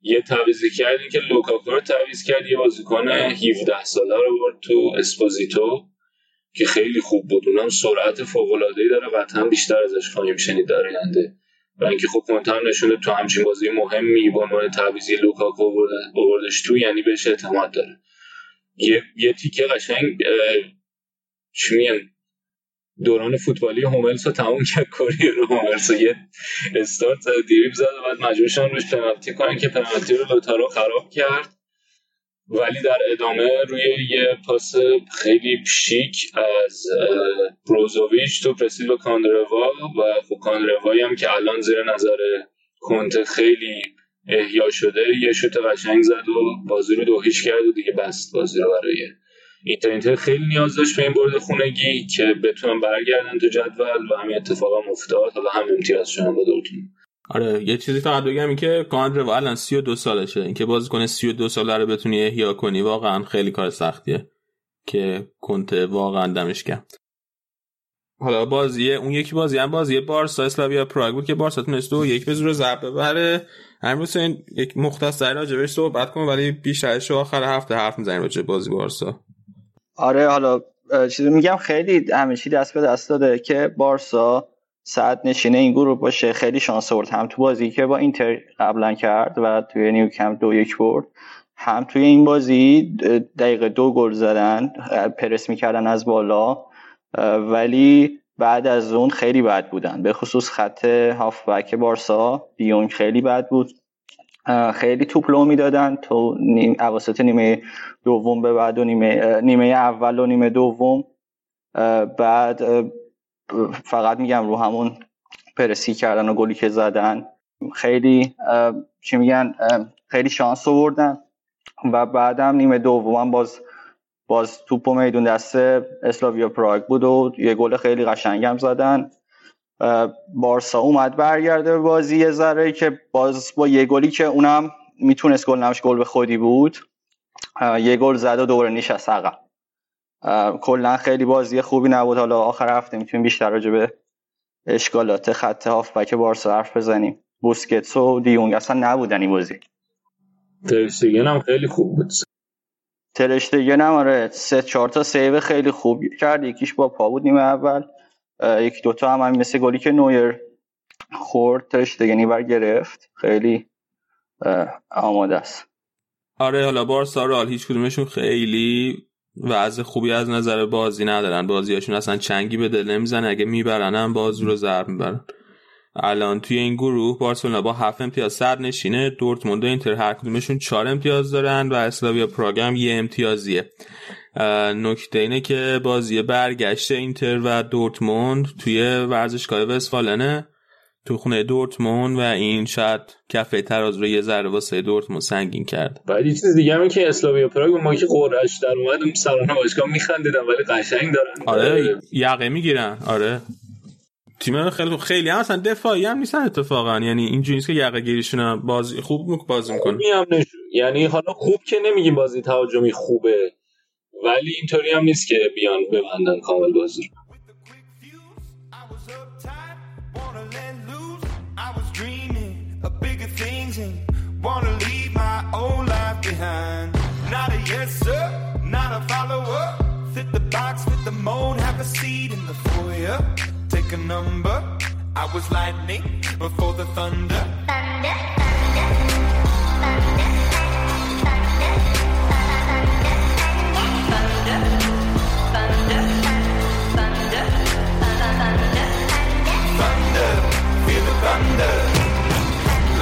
یه تعویضی کردی که لوکاکو رو تعویض کرد. یه بازیکن 17 ساله رو برد تو اسپوزیتو که خیلی خوب بود. اونم سرعت فوق العاده داره قطعا بیشتر ازش خواهیم شنید در آینده. و اینکه خب هم نشونه تو همچین بازی مهمی با عنوان تعویضی لوکاکو آوردش تو یعنی بهش اعتماد داره. یه, یه تیکه قشنگ چی دوران فوتبالی هوملس رو تموم کرد. رو هوملس یه استارت دیریب زد و بعد مجبور روش پنالتی کنن که پنالتی رو لوتارو خراب کرد. ولی در ادامه روی یه پاس خیلی شیک از بروزوویچ تو رسید به کاندروا و خب کاندروایی هم که الان زیر نظر کنت خیلی احیا شده یه شوت قشنگ زد و بازی رو دوهیش کرد و دیگه بست بازی رو برای اینتر خیلی نیاز داشت به این برد خونگی که بتونن برگردن تو جدول و همین اتفاق هم افتاد. حالا هم امتیاز شدن با دورتموند. آره یه چیزی فقط بگم این که کاندرو الان 32 سالشه. اینکه بازیکن 32 ساله رو بتونی احیا کنی واقعا خیلی کار سختیه که کنته واقعا دمش کرد حالا بازی اون یکی بازی هم بازی بارسا اسلاویا پراگ بود که بارسا تونست دو یک به زور ضرب ببره. امروز این یک مختصر راجبش صحبت کنم ولی بیشترش آخر هفته حرف می‌زنیم راجع بازی بارسا. آره حالا چیزی میگم خیلی همیشه دست به دست داده که بارسا صد نشینه این گروه باشه. خیلی شانس آورد. هم تو بازی که با اینتر قبلا کرد و توی نیوکم دو یک برد هم توی این بازی دقیقه دو گل زدن پرس می‌کردن از بالا ولی بعد از اون خیلی بد بودن. به خصوص خط هافبک بارسا دیونگ خیلی بد بود. خیلی توپ لو می‌دادن. تو نیم اواسط نیمه دوم به بعد و نیمه نیمه اول و نیمه دوم. بعد فقط میگم رو همون پرسی کردن و گلی که زدن. خیلی چی میگن خیلی شانس آوردن. و بعدم نیمه دوم باز باز توپ و میدون دست اسلاویا پراگ بود و یه گل خیلی قشنگم زدن. بارسا اومد برگرده به بازی یه ذره که باز با یه گلی که اونم می‌تونست گل نمش گل به خودی بود. یه گل زد و دوباره نشست عقب کلا خیلی بازی خوبی نبود. حالا آخر هفته می‌تونیم بیشتر راجع به اشکالات خط هافبک بارسا حرف بزنیم. بوسکتس و دیونگ اصلا نبودن این بازی. ترشتگن هم خیلی خوب بود. ترشتگن هم آره سه چهار تا سیو خیلی خوب کرد. یکیش با پا بود نیمه اول. یکی دوتا هم, هم مثل گلی که نویر خورد ترشتگنی بر گرفت خیلی آماده است. آره حالا بارسا رو هیچ کدومشون خیلی وضع خوبی از نظر بازی ندارن. بازیاشون اصلا چنگی به دل نمی‌زنه. اگه می‌برن هم بازی رو ضرب می‌برن. الان توی این گروه بارسلونا با هفت امتیاز صد نشینه. دورتموند و اینتر هر کدومشون چهار امتیاز دارن و اسلاویا پراگ هم یه امتیازیه. نکته اینه که بازی برگشت اینتر و دورتموند توی ورزشگاه وستفالنه. تو خونه دورتموند و این شاید کفه تراز رو یه ذره واسه دورتموند سنگین کرد. بعد چیز دیگه هم که اسلاویا پراگ ما که قرعش در اومد سرانه باشگاه میخندیدن ولی قشنگ دارن. آره یقه می‌گیرن. آره. تیم خیلی خیلی هم اصلا دفاعی هم نیستن اتفاقا. یعنی اینجوری که یقه گیریشون بازی خوب بازی می‌کنن یعنی حالا خوب که نمیگیم بازی تهاجمی خوبه ولی اینطوری هم نیست که بیان ببندن کامل بازی رو. Wanna leave my old life behind. Not a yes, sir, not a follower. Fit the box, fit the mold, have a seat in the foyer. Take a number. I was lightning before the thunder. Thunder, feel the thunder.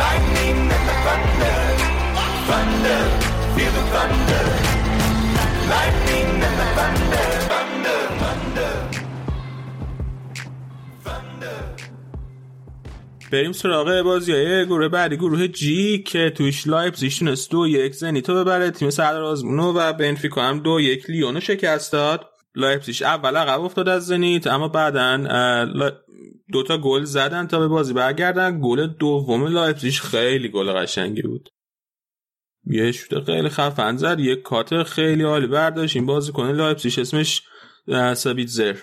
Lightning thunder. Thunder, feel the thunder. Lightning and the thunder. بریم سراغ بازی های گروه بعدی گروه جی که توش لایپزیگ تونست دو یک زنیتو ببره تیم سردار آزمونو و بنفیکا هم دو یک لیونو شکست داد لایپزیگ اول عقب افتاد از زنیت اما بعدا دوتا گل زدن تا به بازی برگردن. گل دوم لایپزیگ خیلی گل قشنگی بود. یه شوت خیلی خفن زد. یه کات خیلی عالی برداشت. این بازی کنه لایپزیگ اسمش سابیتزر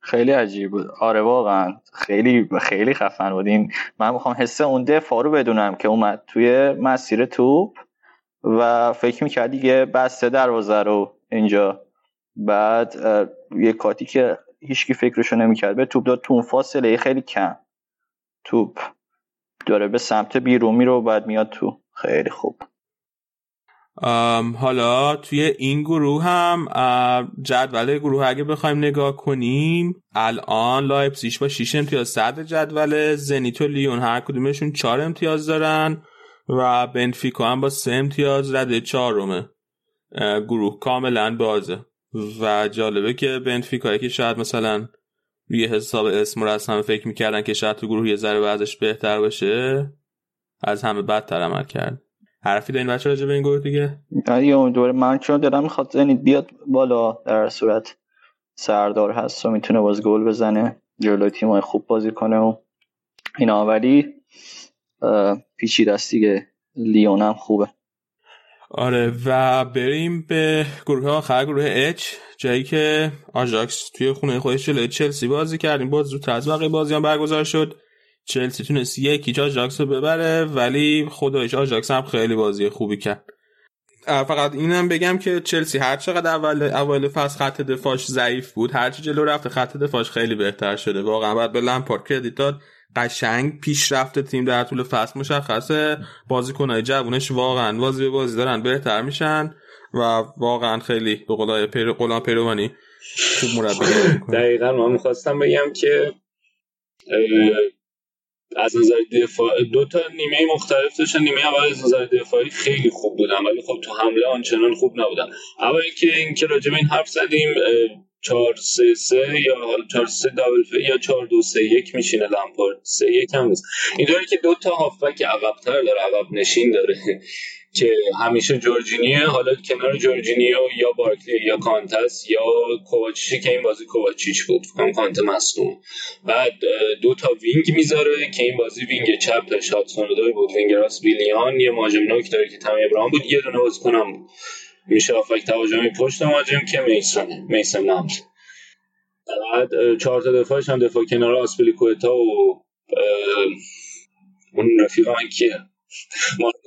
خیلی عجیب بود. آره واقعا. خیلی خیلی خفن بود. این من می‌خوام حس اون دفاع رو بدونم که اومد توی مسیر توپ و فکر می‌کرد دیگه بسته دروازه رو اینجا. بعد یه کاتی که هیچکی فکرشو نمی‌کرد. به توپ داد. تو اون فاصله خیلی کم. توپ داره به سمت بیرون میره و بعد میاد تو. خیلی خوب. حالا توی این گروه هم جدول گروه اگه بخوایم نگاه کنیم الان لایپزیگ با 6 امتیاز صدر جدول زنیت و لیون هر کدومشون 4 امتیاز دارن و بنفیکا هم با 3 امتیاز. رده چهارمه. اه، گروه کاملا بازه. و جالبه که بنفیکا که شاید مثلا روی حساب اسم رو از همه فکر می‌کردن که شاید تو گروه یه ذره وضعش بهتر باشه از همه بدتر عمل کرد. حرفی دارین بچه راجع به این گروه دیگه؟ اون دوره من چون دارم می‌خواد زنید بیاد بالا در صورت سردار هست و می‌تونه باز گل بزنه جلوی تیمای خوب بازی کنه و اینا. ولی اه، پیچیده است دیگه. لیون هم خوبه. آره و بریم به گروه آخر گروه H جایی که آژاکس توی خونه خودش جلوی چلسی بازی کرد این باز زودتر از بقیه بازی هم برگزار شد. چلسی تونست یک هیچ آژاکس رو ببره ولی خداییش آژاکس هم خیلی بازی خوبی کرد. فقط اینم بگم که چلسی هر چقدر اول اول فصل خط دفاعش ضعیف بود هرچی جلو رفته خط دفاعش خیلی بهتر شده. واقعا باید به لمپارد credit داد. قشنگ پیشرفت تیم در طول فصل مشخصه. بازیکنهای جوونش واقعا بازی به بازی دارن بهتر میشن و واقعا خیلی به قولای پیرو غلام پیروانی خوب مربی دقیقا من می‌خواستم بگم که از نظر دفاع دو تا نیمه مختلف داشتن نیمه اول از نظر دفاعی خیلی خوب بودن. ولی خب تو حمله آنچنان خوب نبودن. اول اینکه اینکه راجع به این حرف زدیم 4 3 3 یا 4 3 دابل یا 4 2 3 1 میشینه لامپارد 3 1 هم نیست. اینطوری که دو تا هافبک عقب‌تر داره عقب نشین داره. که همیشه جورجینیو حالا کنار جورجینیو یا بارکلی یا کانتس یا کوواچیچی که این بازی کوواچیچ بود. فکر کنم کانت مصدوم. بعد دو تا وینگ می‌ذاره که این بازی وینگ چپ داشت هاتسون بود وینگ راست بیلیان یه مهاجم نوک داره که تامی ابراهام بود. یه دونه بازیکنم بود. میشه افکت تهاجمی پشت مهاجم که میسونه میسن نامز بعد چهار تا دفاعش هم دفاع کنار آسپلیکوتا و اون رفیق من مارکوس آلونسو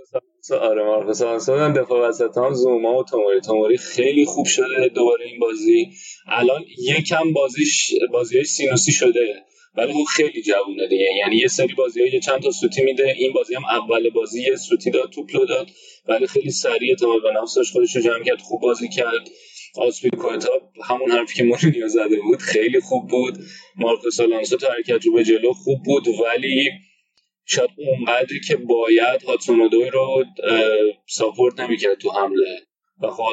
آره مارکوس آلونسو هم دفاع وسط هم زوما و توموری توموری خیلی خوب شده دوباره این بازی. الان یکم بازیش بازیش سینوسی شده ولی خب خیلی جوونه دیگه. یعنی یه سری بازی چند تا سوتی میده. این بازی هم اول بازی یه سوتی داد توپ داد ولی خیلی سریع اعتماد به نفس داشت خودش رو جمع کرد خوب بازی کرد. آسپیلکوتا همون حرفی که مورینیو زده بود خیلی خوب بود. مارکوس آلونسو تو حرکت رو به جلو خوب بود ولی شاید اونقدری که باید هاتسونودوی رو ساپورت نمی‌کرد تو حمله. و خب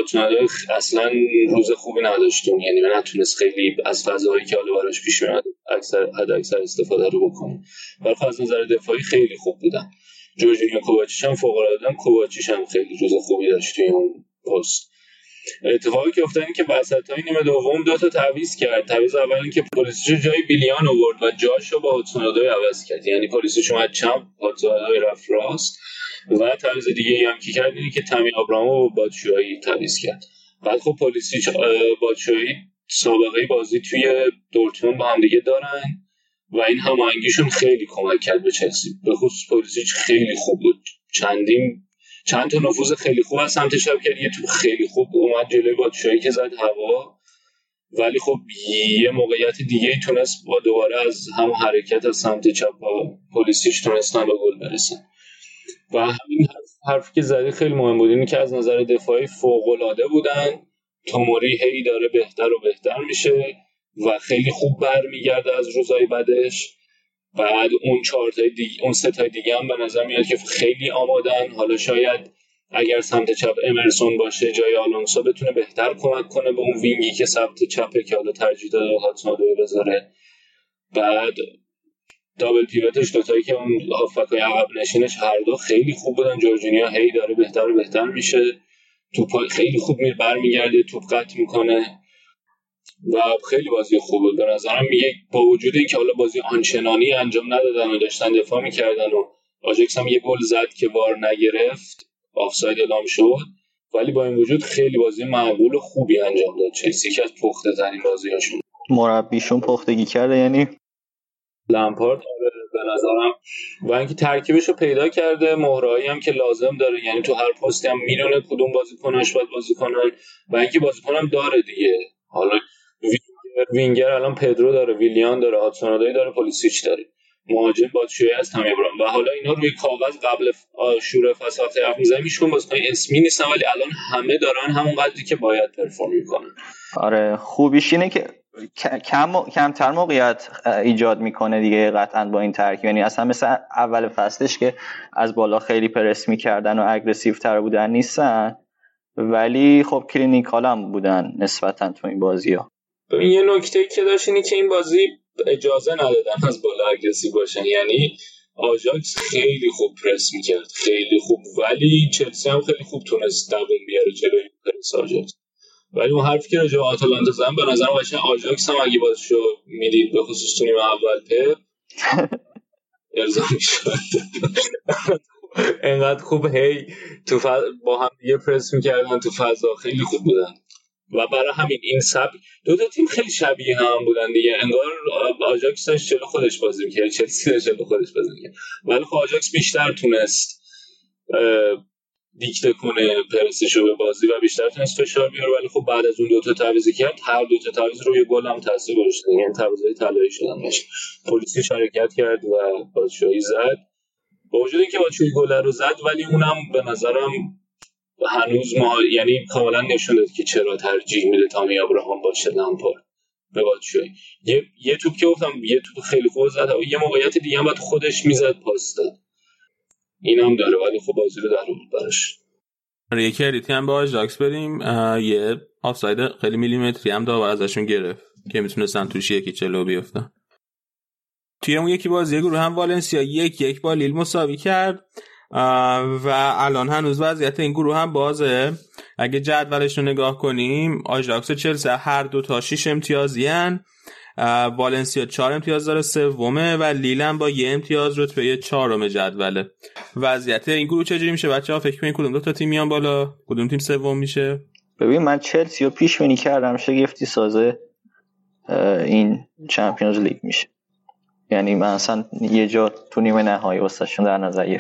اصلا روز خوبی نداشتون یعنی من نتونست خیلی از فضاهایی که حالا براش پیش میاد اکثر حد اکثر استفاده رو بکنه. ولی خب از نظر دفاعی خیلی خوب بودن. جورجینیو کوواچیش هم فوق العاده کوواچیش هم خیلی روز خوبی داشت توی اون پست. اتفاقی که افتاد که وسط های نیمه دوم دو تا تعویض کرد. تعویض اول اینکه پلیسیچ جای بیلیان آورد و جاشو با هاتسونودوی عوض کرد. یعنی پلیسیچ اومد چپ هاتسونودوی رفت راست و تعویض دیگه هم که کرد اینه که تامی آبرامو با باتشوایی تعویض کرد. بعد خب پلیسیچ باتشوایی سابقه بازی توی دورتموند با هم دیگه دارن و این هماهنگیشون خیلی کمک کرد به چلسی. به خصوص پلیسیچ خیلی خوب بود. چندین چند تا نفوذ خیلی خوب از سمت چپ کرد یه توپ خیلی خوب اومد جلوی باتشاهی که زد هوا. ولی خب یه موقعیت دیگه تونست با دوباره از همون حرکت از سمت چپ با پلیسیش تونستن به گل برسن و همین حرفی که زدی خیلی مهم بود. اینی که از نظر دفاعی فوق العاده بودن. توموری هی داره بهتر و بهتر میشه و خیلی خوب برمیگرده از روزای بعدش. بعد اون چهار دیگه اون سه دیگه هم به نظر میاد که خیلی آمادن. حالا شاید اگر سمت چپ امرسون باشه جای آلونسو بتونه بهتر کمک کنه به اون وینگی که سمت چپه که حالا ترجیح داده هاتسون بذاره. بعد دابل پیوتش دوتایی که اون هافکای عقب نشینش هر دو خیلی خوب بودن. جورجینیا هی داره بهتر و بهتر میشه. توپ خیلی خوب می برمیگرده توپ قطع می‌کنه. و خیلی بازی خوب بود به نظرم. میگه با وجود اینکه حالا بازی آنچنانی انجام ندادن و داشتن دفاع می‌کردن و آژاکس هم یه گل زد که وار نگرفت آفساید اعلام شد. ولی با این وجود خیلی بازی معقول و خوبی انجام داد. چلسی که از پخته ترین بازیاشون مربیشون پختگی کرده یعنی؟ لمپارد آره به نظرم. و اینکه ترکیبش رو پیدا کرده مهرایی هم که لازم داره. یعنی تو هر پستی هم می‌دونه کدوم بازیکناش باید بازی کنن و اینکه بازیکنم داره دیگه. حالا وینگر الان پدرو داره ویلیان داره هادسون اودوی داره پولیسیچ داره. مهاجم باتشوایی ابراهام. و حالا اینا روی کاغذ قبل شروع فصل حرف می‌زنیم هیچکدوم بازیکن اسمی نیستن ولی الان همه دارن همون قدری که باید perform می‌کنن. آره خوبیش اینه که کم کمتر موقعیت ایجاد می‌کنه دیگه قطعا با این ترکیب. یعنی اصلا مثل اول فصلش که از بالا خیلی پرس می‌کردن و aggressive تر بودن نیستن. ولی خب clinical هم بودن نسبتا تو این بازی ها این یه نکته که داشت اینی که این بازی اجازه ندادن از بالا aggressive باشن. یعنی آژاکس خیلی خوب پرس می‌کرد خیلی خوب. ولی چلسی هم خیلی خوب تونست دووم بیاره جلوی پرس آژاکس. ولی اون حرفی که راجع به آتالانتا زدم به نظر قشنگ آژاکس هم اگه بازشو می‌دید به خصوص تو اول پپ ارضا می‌شد انقدر خوب هی تو. با هم دیگه پرس می‌کردن تو فضا. خیلی خوب بودن. و برای همین این سب دو تا تیم خیلی شبیه هم بودن دیگه. انگار آژاکس داشت جلو خودش بازی می‌کرد. چلسی داشت جلو خودش بازی می‌کرد. ولی خب آژاکس بیشتر تونست دیکته کنه پرسشو به بازی و بیشتر تونست فشار بیاره. ولی خب بعد از اون دوتا تعویضی کرد هر دوتا تعویض روی گل هم تاثیر گذاشت یعنی تعویضای طلایی شدن بهش. پلیسی شرکت کرد و بازشاهی زد. با وجود اینکه بازشاهی گل رو زد ولی اونم به نظرم هنوز ما یعنی کاملا نشون داد که چرا ترجیح میده تامی ابراهام باشه لامپارد به بازشاهی یه یه توپ که گفتم یه توپ خیلی خوب زد. یه موقعیت دیگه هم بعد خودش می‌زد پاس داد. این هم داره ولی خب بازی رو در براش. آره، یکی اریتی هم به آجاکس بریم. یه آفساید خیلی میلیمتری هم داور ازشون گرفت که می‌تونستن توش یکی چلو بیفتن. توی اون یکی بازی گروه هم والنسیا یک یک با لیل مساوی کرد. و الان هنوز وضعیت این گروه هم بازه. اگه جدولش رو نگاه کنیم آژاکس و چلسی هر دو تا شیش امتیازی هن. والنسیا چهار امتیاز داره سومه و لیلم با یه امتیاز رتبه چهارم جدوله. وضعیت این گروه چجوری میشه؟ بچه ها فکر کنید کدوم دو تا تیم میان بالا؟ کدوم تیم سوم میشه؟ ببین من چلسی رو پیش بینی کردم شگفتی سازه این چمپیونز لیگ میشه. یعنی من اصلا یه جا تو نیمه نهایی واسه در نظر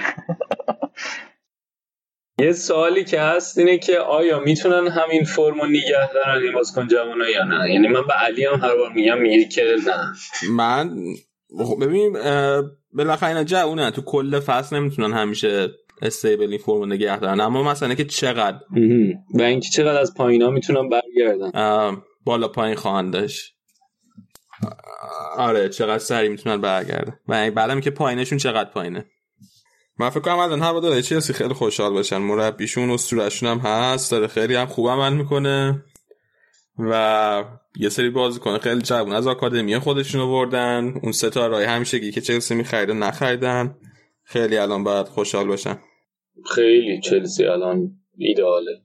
یه سوالی که هست اینه که آیا می‌تونن همین فرمو نگه دارن این بازیکن جوان یا نه؟ یعنی من به علی هم هر بار میگم میگه که نه. من خب ببین بالاخره اینا جوونه تو کل فصل نمی‌تونن همیشه استیبل این فرمو نگه دارن. اما مثلا که چقدر. و اینکه چقدر از پایینا می‌تونن برگردن. بالا پایین خواهند داشت. آره چقدر سری می‌تونن برگردن. و بعدم که پایینشون چقدر پایینه. من فکر کنم الان هواداره چلسی خیلی خوشحال باشن. مربیشون اسطورهشون هم هست. داره خیلی هم خوب عمل می‌کنه. و یه سری بازیکن خیلی جوون از آکادمی خودشون آوردن. اون ستاره همیشگی که چلسی میخریدن نخریدن. خیلی الان باید خوشحال باشن. خیلی چلسی الان ایده‌آله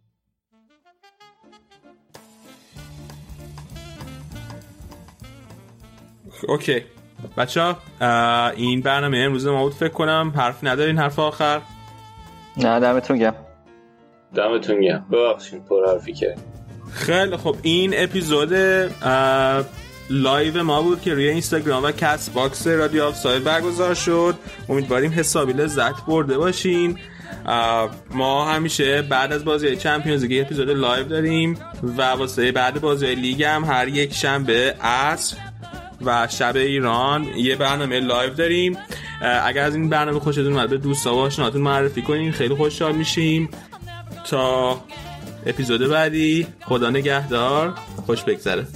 okay. بچه ها این برنامه امروز ما بود فکر کنم حرف ندارین حرف آخر؟ نه دمتون گم دمتون گم ببخشید پر حرفی کرد خیلی خب این اپیزود live ما بود که روی اینستاگرام و کست باکس رادیو آفساید برگزار شد. امیدواریم حسابی لذت برده باشین. ما همیشه بعد از بازی Champions League اپیزود live داریم و واسه بعد بازی لیگ هم هر یک شنبه عصر و شب ایران یه برنامه live داریم. اگر از این برنامه خوشتون اومد به دوستا و آشناتون معرفی کنین. خیلی خوشحال میشیم. تا اپیزود بعدی خدا نگهدار. خوش بگذره.